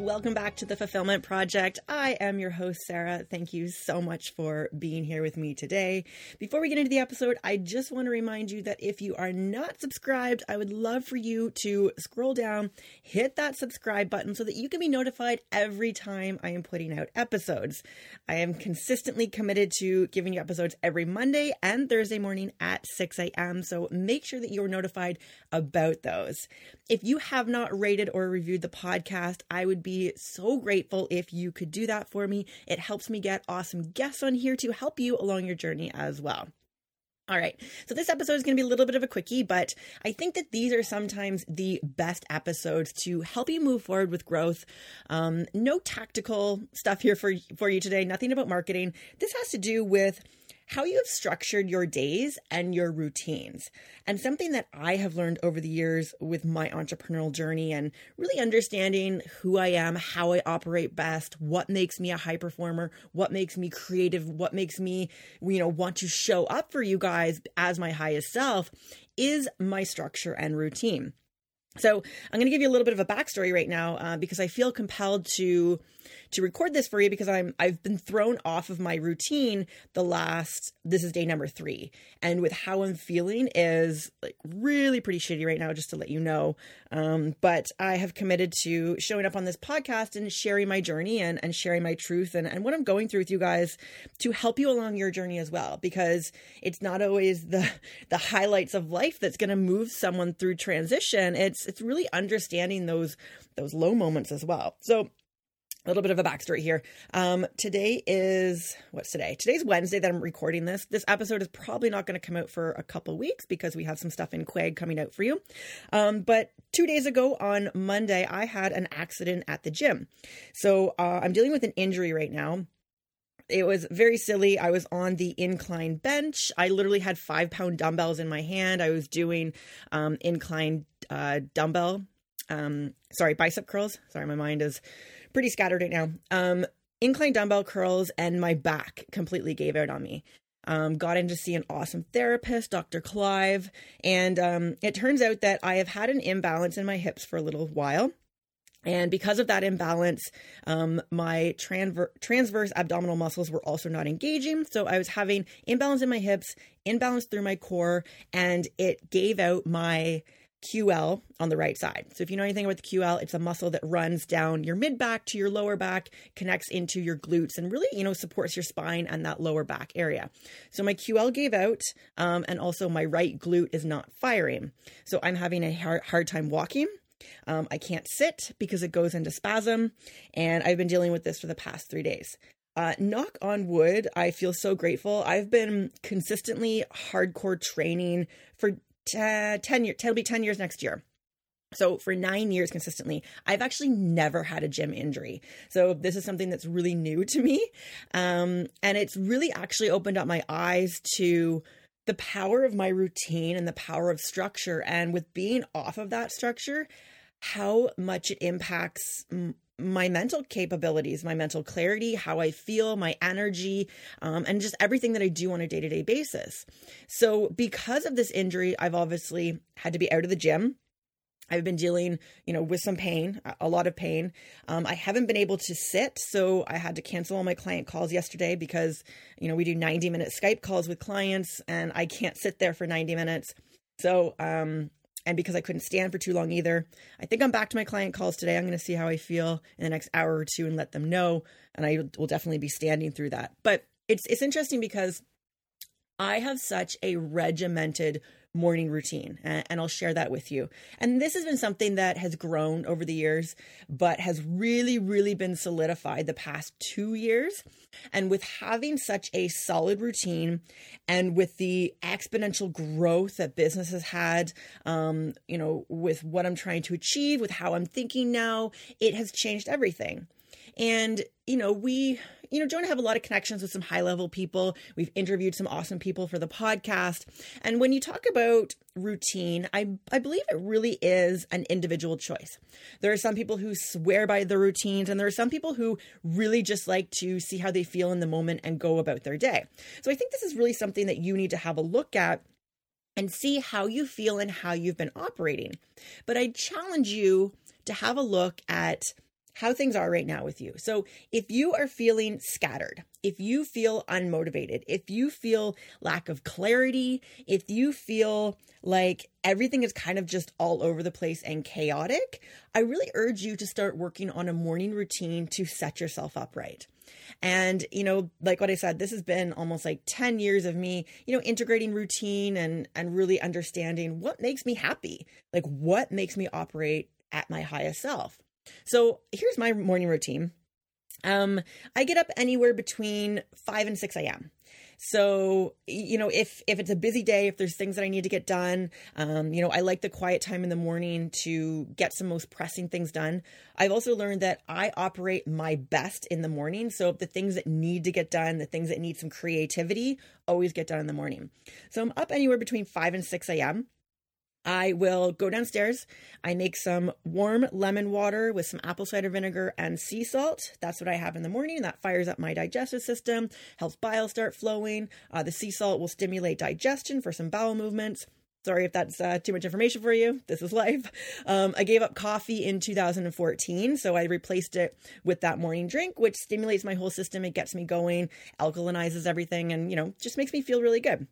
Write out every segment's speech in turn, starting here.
Welcome back to the Fulfillment Project. I am your host, Sarah. Thank you so much for being here with me today. Before we get into the episode, I just want to remind you that if you are not subscribed, I would love for you to scroll down, hit that subscribe button so that you can be notified every time I am putting out episodes. I am consistently committed to giving you episodes every Monday and Thursday morning at 6 a.m. So make sure that you're notified about those. If you have not rated or reviewed the podcast, I would be be so grateful if you could do that for me. It helps me get awesome guests on here to help you along your journey as well. All right. So this episode is going to be a little bit of a quickie, but I think that these are sometimes the best episodes to help you move forward with growth. Um, no tactical stuff here for for you today. Nothing about marketing. This has to do with how you have structured your days and your routines. And something that I have learned over the years with my entrepreneurial journey and really understanding who I am, how I operate best, what makes me a high performer, what makes me creative, what makes me, you know, want to show up for you guys as my highest self is my structure and routine. So I'm going to give you a little bit of a backstory right now uh, because I feel compelled to to record this for you because I'm I've been thrown off of my routine the last this is day number 3 and with how I'm feeling is like really pretty shitty right now just to let you know. Um, but I have committed to showing up on this podcast and sharing my journey and, and sharing my truth and, and what I'm going through with you guys to help you along your journey as well. Because it's not always the the highlights of life that's going to move someone through transition. It's it's really understanding those those low moments as well. So a little bit of a backstory here. Um, today is what's today? Today's Wednesday that I'm recording this. This episode is probably not going to come out for a couple weeks because we have some stuff in Quag coming out for you. Um, but two days ago on Monday, I had an accident at the gym. So uh, I'm dealing with an injury right now it was very silly. I was on the incline bench. I literally had five pound dumbbells in my hand. I was doing um, incline uh, dumbbell, um, sorry, bicep curls. Sorry, my mind is pretty scattered right now. Um, incline dumbbell curls and my back completely gave out on me. Um, got in to see an awesome therapist, Dr. Clive, and um, it turns out that I have had an imbalance in my hips for a little while. And because of that imbalance, um, my transver- transverse abdominal muscles were also not engaging. So I was having imbalance in my hips, imbalance through my core, and it gave out my QL on the right side. So if you know anything about the QL, it's a muscle that runs down your mid back to your lower back, connects into your glutes, and really, you know, supports your spine and that lower back area. So my QL gave out, um, and also my right glute is not firing. So I'm having a hard, hard time walking. Um, I can't sit because it goes into spasm, and I've been dealing with this for the past three days. Uh, knock on wood, I feel so grateful. I've been consistently hardcore training for t- 10 years, it'll be 10 years next year. So for nine years consistently, I've actually never had a gym injury. So this is something that's really new to me. Um, and it's really actually opened up my eyes to the power of my routine and the power of structure. And with being off of that structure, how much it impacts my mental capabilities, my mental clarity, how I feel, my energy, um, and just everything that I do on a day to day basis. So, because of this injury, I've obviously had to be out of the gym. I've been dealing, you know, with some pain, a lot of pain. Um, I haven't been able to sit, so I had to cancel all my client calls yesterday because, you know, we do 90 minute Skype calls with clients, and I can't sit there for 90 minutes. So, um, and because I couldn't stand for too long either. I think I'm back to my client calls today. I'm going to see how I feel in the next hour or two and let them know. And I will definitely be standing through that. But it's it's interesting because I have such a regimented morning routine, and I'll share that with you. And this has been something that has grown over the years, but has really, really been solidified the past two years. And with having such a solid routine and with the exponential growth that business has had, um, you know, with what I'm trying to achieve, with how I'm thinking now, it has changed everything. And, you know, we, you know, Joe and have a lot of connections with some high level people. We've interviewed some awesome people for the podcast. And when you talk about routine, I, I believe it really is an individual choice. There are some people who swear by the routines, and there are some people who really just like to see how they feel in the moment and go about their day. So I think this is really something that you need to have a look at and see how you feel and how you've been operating. But I challenge you to have a look at how things are right now with you. So, if you are feeling scattered, if you feel unmotivated, if you feel lack of clarity, if you feel like everything is kind of just all over the place and chaotic, I really urge you to start working on a morning routine to set yourself up right. And, you know, like what I said, this has been almost like 10 years of me, you know, integrating routine and and really understanding what makes me happy. Like what makes me operate at my highest self. So here's my morning routine. Um, I get up anywhere between 5 and 6 a.m. So, you know, if if it's a busy day, if there's things that I need to get done, um, you know, I like the quiet time in the morning to get some most pressing things done. I've also learned that I operate my best in the morning. So the things that need to get done, the things that need some creativity, always get done in the morning. So I'm up anywhere between 5 and 6 a.m. I will go downstairs. I make some warm lemon water with some apple cider vinegar and sea salt. That's what I have in the morning. That fires up my digestive system, helps bile start flowing. Uh, the sea salt will stimulate digestion for some bowel movements. Sorry if that's uh, too much information for you. This is life. Um, I gave up coffee in 2014, so I replaced it with that morning drink, which stimulates my whole system. It gets me going, alkalinizes everything, and you know just makes me feel really good.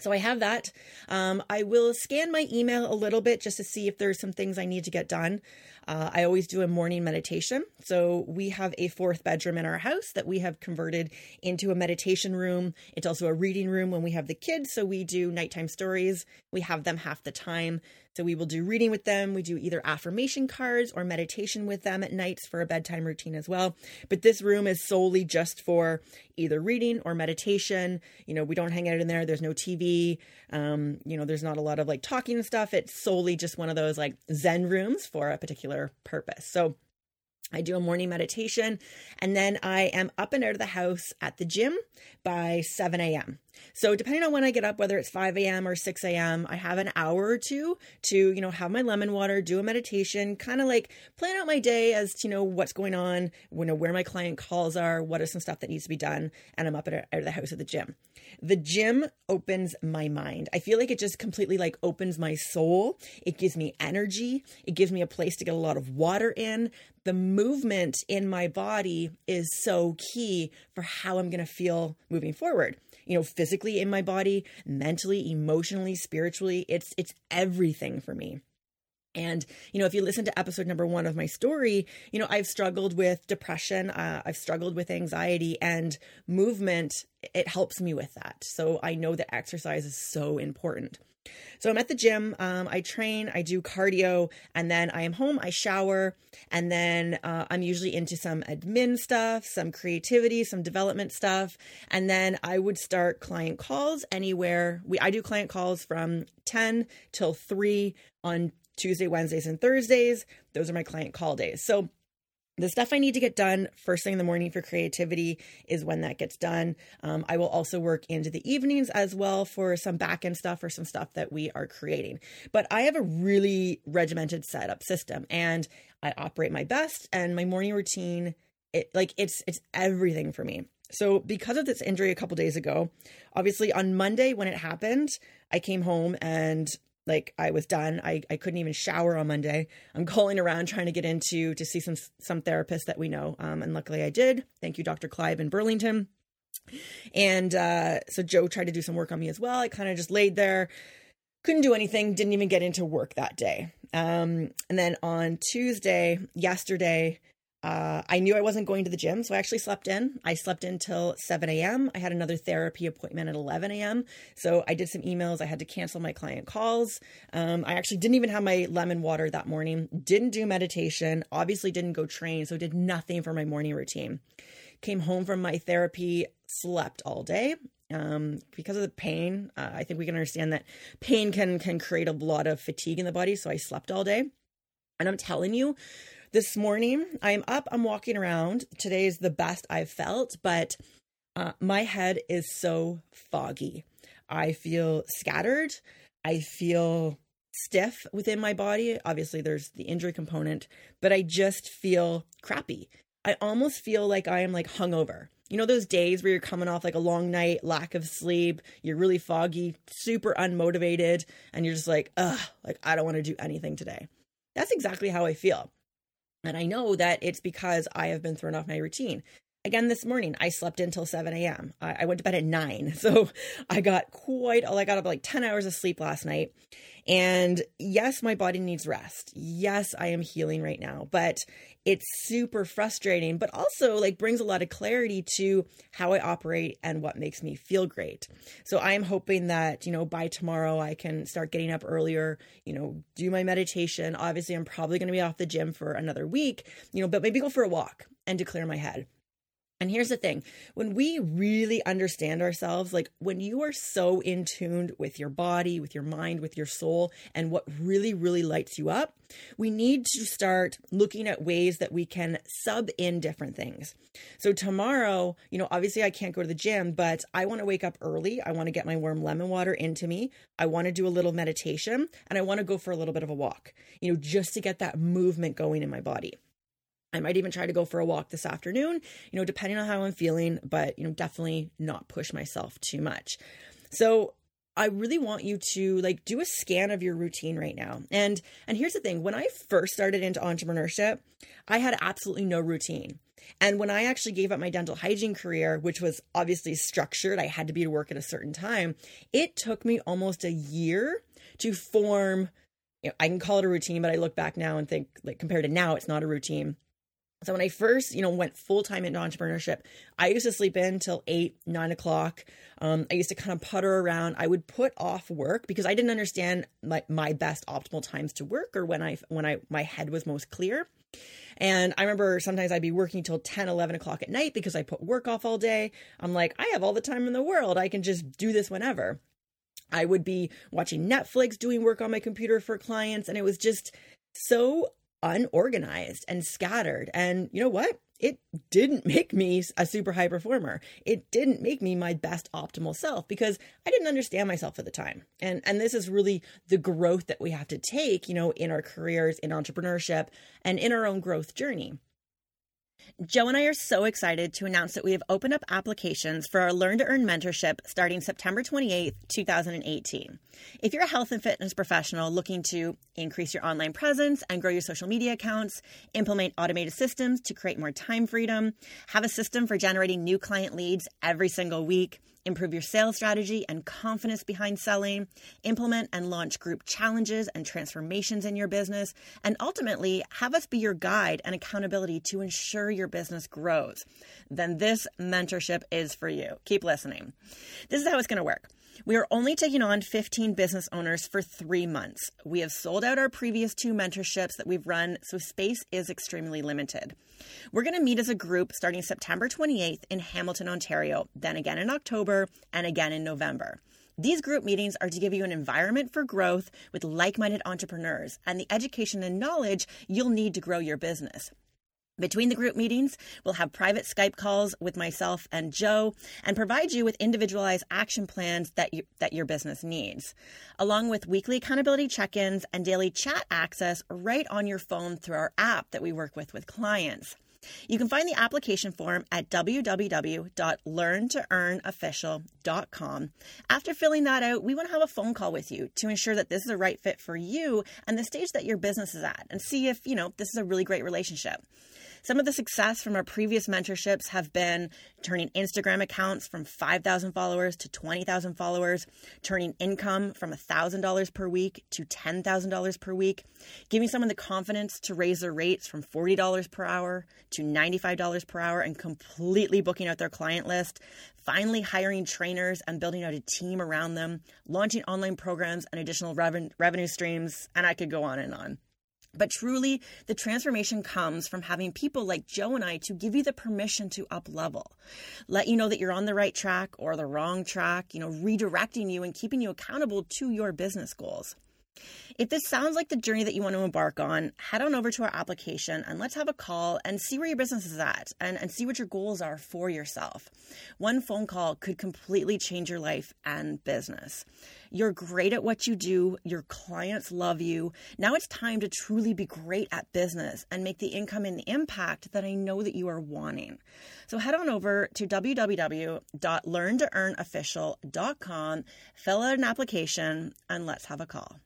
So I have that. Um, I will scan my email a little bit just to see if there's some things I need to get done. Uh, I always do a morning meditation. So we have a fourth bedroom in our house that we have converted into a meditation room. It's also a reading room when we have the kids. So we do nighttime stories. We have them half the time. So we will do reading with them. We do either affirmation cards or meditation with them at nights for a bedtime routine as well. But this room is solely just for either reading or meditation. You know, we don't hang out in there. There's no TV. Um, you know, there's not a lot of like talking and stuff. It's solely just one of those like Zen rooms for a particular purpose. So I do a morning meditation and then I am up and out of the house at the gym by 7 a.m. So depending on when I get up, whether it's 5 a.m. or 6 a.m., I have an hour or two to, you know, have my lemon water, do a meditation, kind of like plan out my day as to, you know, what's going on, you know, where my client calls are, what are some stuff that needs to be done, and I'm up at, out of the house at the gym. The gym opens my mind. I feel like it just completely like opens my soul. It gives me energy. It gives me a place to get a lot of water in. The movement in my body is so key for how I'm going to feel moving forward you know, physically in my body, mentally, emotionally, spiritually. It's it's everything for me. And, you know, if you listen to episode number one of my story, you know, I've struggled with depression. Uh, I've struggled with anxiety and movement. It helps me with that. So I know that exercise is so important. So I'm at the gym. Um, I train, I do cardio, and then I am home. I shower, and then uh, I'm usually into some admin stuff, some creativity, some development stuff, and then I would start client calls anywhere. We I do client calls from 10 till 3 on Tuesday, Wednesdays, and Thursdays. Those are my client call days. So the stuff I need to get done first thing in the morning for creativity is when that gets done. Um, I will also work into the evenings as well for some back end stuff or some stuff that we are creating. But I have a really regimented setup system and I operate my best and my morning routine. It like it's it's everything for me. So because of this injury a couple days ago, obviously on Monday when it happened, I came home and like I was done. I, I couldn't even shower on Monday. I'm calling around trying to get into to see some some therapists that we know. Um, and luckily I did. Thank you, Dr. Clive in Burlington. And uh, so Joe tried to do some work on me as well. I kind of just laid there, couldn't do anything, didn't even get into work that day. Um, and then on Tuesday, yesterday, uh, I knew I wasn't going to the gym, so I actually slept in. I slept in till 7 a.m. I had another therapy appointment at 11 a.m. So I did some emails. I had to cancel my client calls. Um, I actually didn't even have my lemon water that morning. Didn't do meditation. Obviously, didn't go train. So did nothing for my morning routine. Came home from my therapy, slept all day. Um, because of the pain, uh, I think we can understand that pain can can create a lot of fatigue in the body. So I slept all day, and I'm telling you, this morning, I'm up, I'm walking around. Today is the best I've felt, but uh, my head is so foggy. I feel scattered. I feel stiff within my body. Obviously, there's the injury component, but I just feel crappy. I almost feel like I am like hungover. You know, those days where you're coming off like a long night, lack of sleep, you're really foggy, super unmotivated, and you're just like, ugh, like I don't want to do anything today. That's exactly how I feel. And I know that it's because I have been thrown off my routine. Again, this morning, I slept until 7 a.m. I, I went to bed at 9. So I got quite, oh, I got up like 10 hours of sleep last night. And yes, my body needs rest. Yes, I am healing right now, but it's super frustrating, but also like brings a lot of clarity to how I operate and what makes me feel great. So I am hoping that, you know, by tomorrow I can start getting up earlier, you know, do my meditation. Obviously, I'm probably going to be off the gym for another week, you know, but maybe go for a walk and to clear my head. And here's the thing when we really understand ourselves, like when you are so in tuned with your body, with your mind, with your soul, and what really, really lights you up, we need to start looking at ways that we can sub in different things. So, tomorrow, you know, obviously I can't go to the gym, but I want to wake up early. I want to get my warm lemon water into me. I want to do a little meditation and I want to go for a little bit of a walk, you know, just to get that movement going in my body. I might even try to go for a walk this afternoon, you know, depending on how I'm feeling, but, you know, definitely not push myself too much. So, I really want you to like do a scan of your routine right now. And and here's the thing, when I first started into entrepreneurship, I had absolutely no routine. And when I actually gave up my dental hygiene career, which was obviously structured, I had to be to work at a certain time, it took me almost a year to form you know, I can call it a routine, but I look back now and think like compared to now, it's not a routine so when I first, you know, went full time into entrepreneurship, I used to sleep in till eight, nine o'clock. Um, I used to kind of putter around. I would put off work because I didn't understand my, my best optimal times to work or when I when I my head was most clear. And I remember sometimes I'd be working till 10, 11 o'clock at night because I put work off all day. I'm like, I have all the time in the world. I can just do this whenever. I would be watching Netflix, doing work on my computer for clients. And it was just so unorganized and scattered. And you know what? It didn't make me a super high performer. It didn't make me my best optimal self because I didn't understand myself at the time. And and this is really the growth that we have to take, you know, in our careers, in entrepreneurship, and in our own growth journey. Joe and I are so excited to announce that we have opened up applications for our Learn to Earn mentorship starting September 28th, 2018. If you're a health and fitness professional looking to increase your online presence and grow your social media accounts, implement automated systems to create more time freedom, have a system for generating new client leads every single week, improve your sales strategy and confidence behind selling, implement and launch group challenges and transformations in your business, and ultimately have us be your guide and accountability to ensure your business grows, then this mentorship is for you. Keep listening. This is how it's going to work. We are only taking on 15 business owners for three months. We have sold out our previous two mentorships that we've run, so space is extremely limited. We're going to meet as a group starting September 28th in Hamilton, Ontario, then again in October, and again in November. These group meetings are to give you an environment for growth with like minded entrepreneurs and the education and knowledge you'll need to grow your business. Between the group meetings, we'll have private Skype calls with myself and Joe and provide you with individualized action plans that, you, that your business needs, along with weekly accountability check ins and daily chat access right on your phone through our app that we work with with clients. You can find the application form at www.learntoearnofficial.com. After filling that out, we want to have a phone call with you to ensure that this is the right fit for you and the stage that your business is at and see if, you know, this is a really great relationship. Some of the success from our previous mentorships have been turning Instagram accounts from 5,000 followers to 20,000 followers, turning income from $1,000 per week to $10,000 per week, giving someone the confidence to raise their rates from $40 per hour to $95 per hour and completely booking out their client list, finally hiring trainers and building out a team around them, launching online programs and additional revenue streams, and I could go on and on. But truly, the transformation comes from having people like Joe and I to give you the permission to up level, let you know that you're on the right track or the wrong track, you know, redirecting you and keeping you accountable to your business goals. If this sounds like the journey that you want to embark on, head on over to our application and let's have a call and see where your business is at and, and see what your goals are for yourself. One phone call could completely change your life and business. You're great at what you do, your clients love you. Now it's time to truly be great at business and make the income and the impact that I know that you are wanting. So head on over to www.learntoearnofficial.com, fill out an application, and let's have a call.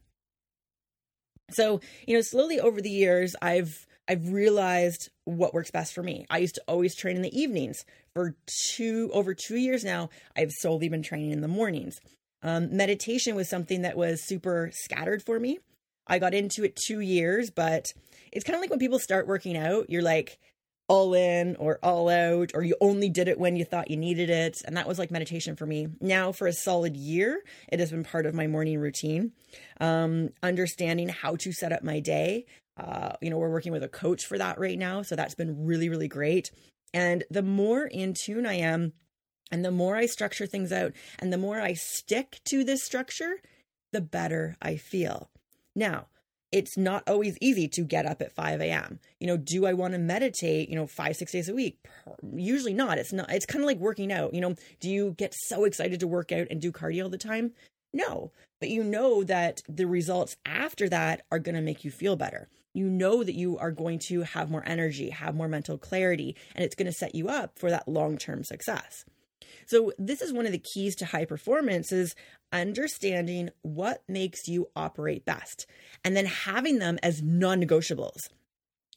So, you know, slowly over the years, I've I've realized what works best for me. I used to always train in the evenings. For two over two years now, I've solely been training in the mornings. Um, meditation was something that was super scattered for me. I got into it two years, but it's kind of like when people start working out, you're like, all in or all out, or you only did it when you thought you needed it. And that was like meditation for me. Now, for a solid year, it has been part of my morning routine. Um, understanding how to set up my day. Uh, you know, we're working with a coach for that right now. So that's been really, really great. And the more in tune I am, and the more I structure things out, and the more I stick to this structure, the better I feel. Now, it's not always easy to get up at 5 a.m. You know, do I want to meditate, you know, five, six days a week? Usually not. It's not, it's kind of like working out. You know, do you get so excited to work out and do cardio all the time? No, but you know that the results after that are going to make you feel better. You know that you are going to have more energy, have more mental clarity, and it's going to set you up for that long term success. So this is one of the keys to high performance is understanding what makes you operate best and then having them as non-negotiables.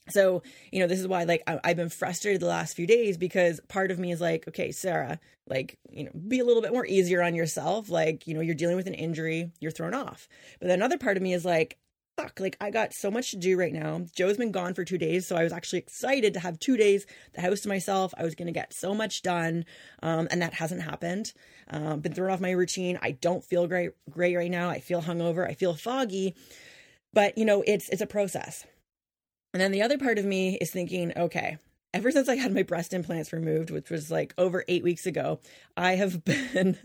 So, you know, this is why like I, have been frustrated the last few days because part of me is like, okay, Sarah, like, you know, be a little bit more easier on yourself. Like, you know, you're dealing with an injury, you're thrown off. But then another part of me is like, fuck, like I got so much to do right now. Joe's been gone for two days, so I was actually excited to have two days, the house to myself. I was going to get so much done, um, and that hasn't happened. Um, been thrown off my routine. I don't feel great, great right now. I feel hungover. I feel foggy, but you know, it's it's a process. And then the other part of me is thinking, okay, ever since I had my breast implants removed, which was like over eight weeks ago, I have been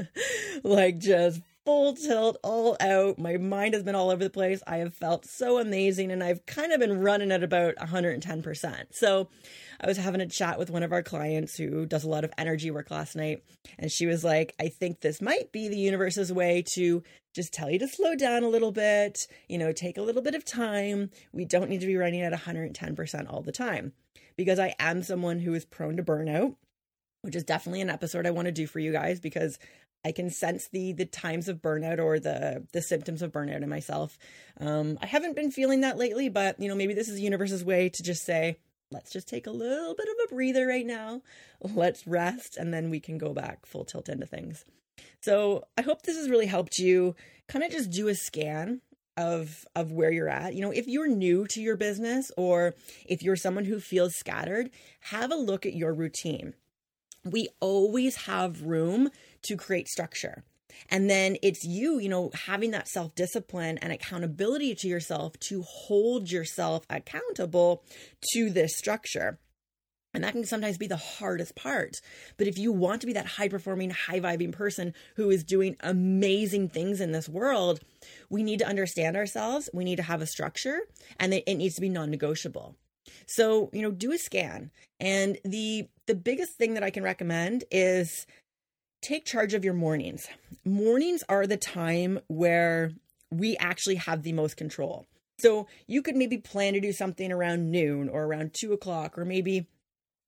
like just full tilt, all out. My mind has been all over the place. I have felt so amazing and I've kind of been running at about 110%. So I was having a chat with one of our clients who does a lot of energy work last night. And she was like, I think this might be the universe's way to just tell you to slow down a little bit, you know, take a little bit of time. We don't need to be running at 110% all the time because I am someone who is prone to burnout which is definitely an episode I want to do for you guys because I can sense the the times of burnout or the the symptoms of burnout in myself. Um, I haven't been feeling that lately, but you know maybe this is the universe's way to just say, let's just take a little bit of a breather right now. Let's rest, and then we can go back full tilt into things. So I hope this has really helped you kind of just do a scan of of where you're at. You know, if you're new to your business or if you're someone who feels scattered, have a look at your routine. We always have room to create structure. And then it's you, you know, having that self discipline and accountability to yourself to hold yourself accountable to this structure. And that can sometimes be the hardest part. But if you want to be that high performing, high vibing person who is doing amazing things in this world, we need to understand ourselves. We need to have a structure and it needs to be non negotiable. So, you know, do a scan. And the the biggest thing that I can recommend is take charge of your mornings. Mornings are the time where we actually have the most control. So you could maybe plan to do something around noon or around two o'clock or maybe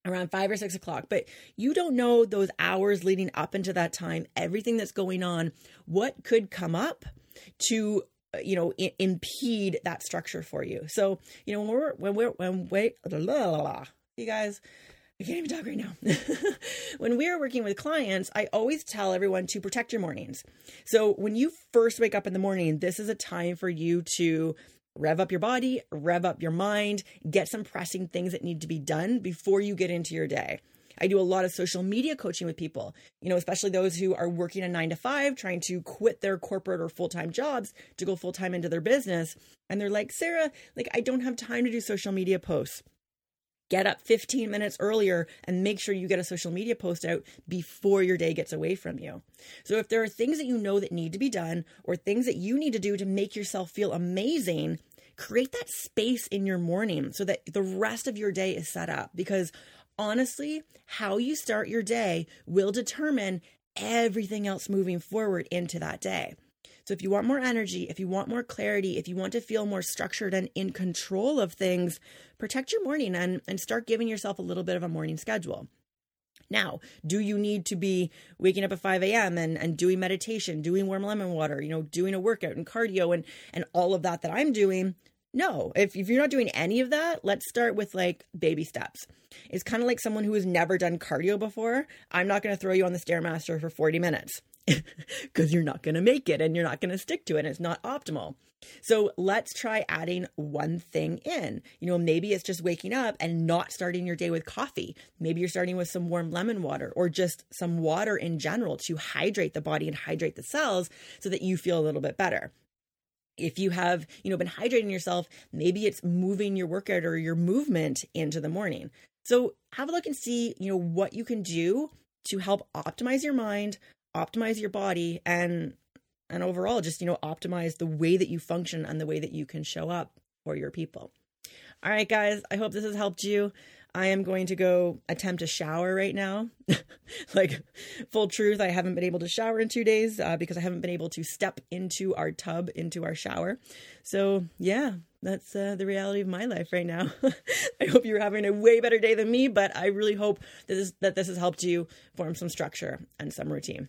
around five or six o'clock, but you don't know those hours leading up into that time, everything that's going on, what could come up to uh, you know I- impede that structure for you so you know when we're when we're when we You guys, I can't even talk right now. when we are working with clients, I always tell everyone to protect your mornings. So when you first wake up in the morning, this is a time for you to rev up your body, rev up your mind, get some pressing things that need to be done before you get into your day. I do a lot of social media coaching with people, you know, especially those who are working a nine to five, trying to quit their corporate or full time jobs to go full time into their business. And they're like, Sarah, like, I don't have time to do social media posts. Get up 15 minutes earlier and make sure you get a social media post out before your day gets away from you. So, if there are things that you know that need to be done or things that you need to do to make yourself feel amazing, create that space in your morning so that the rest of your day is set up because honestly, how you start your day will determine everything else moving forward into that day. So, if you want more energy, if you want more clarity, if you want to feel more structured and in control of things, protect your morning and, and start giving yourself a little bit of a morning schedule. Now, do you need to be waking up at 5 a.m. And, and doing meditation, doing warm lemon water, you know, doing a workout and cardio and, and all of that that I'm doing? No, if, if you're not doing any of that, let's start with like baby steps. It's kind of like someone who has never done cardio before. I'm not going to throw you on the Stairmaster for 40 minutes because you're not going to make it and you're not going to stick to it. And it's not optimal. So let's try adding one thing in. You know, maybe it's just waking up and not starting your day with coffee. Maybe you're starting with some warm lemon water or just some water in general to hydrate the body and hydrate the cells so that you feel a little bit better if you have you know been hydrating yourself maybe it's moving your workout or your movement into the morning so have a look and see you know what you can do to help optimize your mind optimize your body and and overall just you know optimize the way that you function and the way that you can show up for your people all right guys i hope this has helped you I am going to go attempt a shower right now. like, full truth, I haven't been able to shower in two days uh, because I haven't been able to step into our tub, into our shower. So, yeah, that's uh, the reality of my life right now. I hope you're having a way better day than me, but I really hope that this, that this has helped you form some structure and some routine.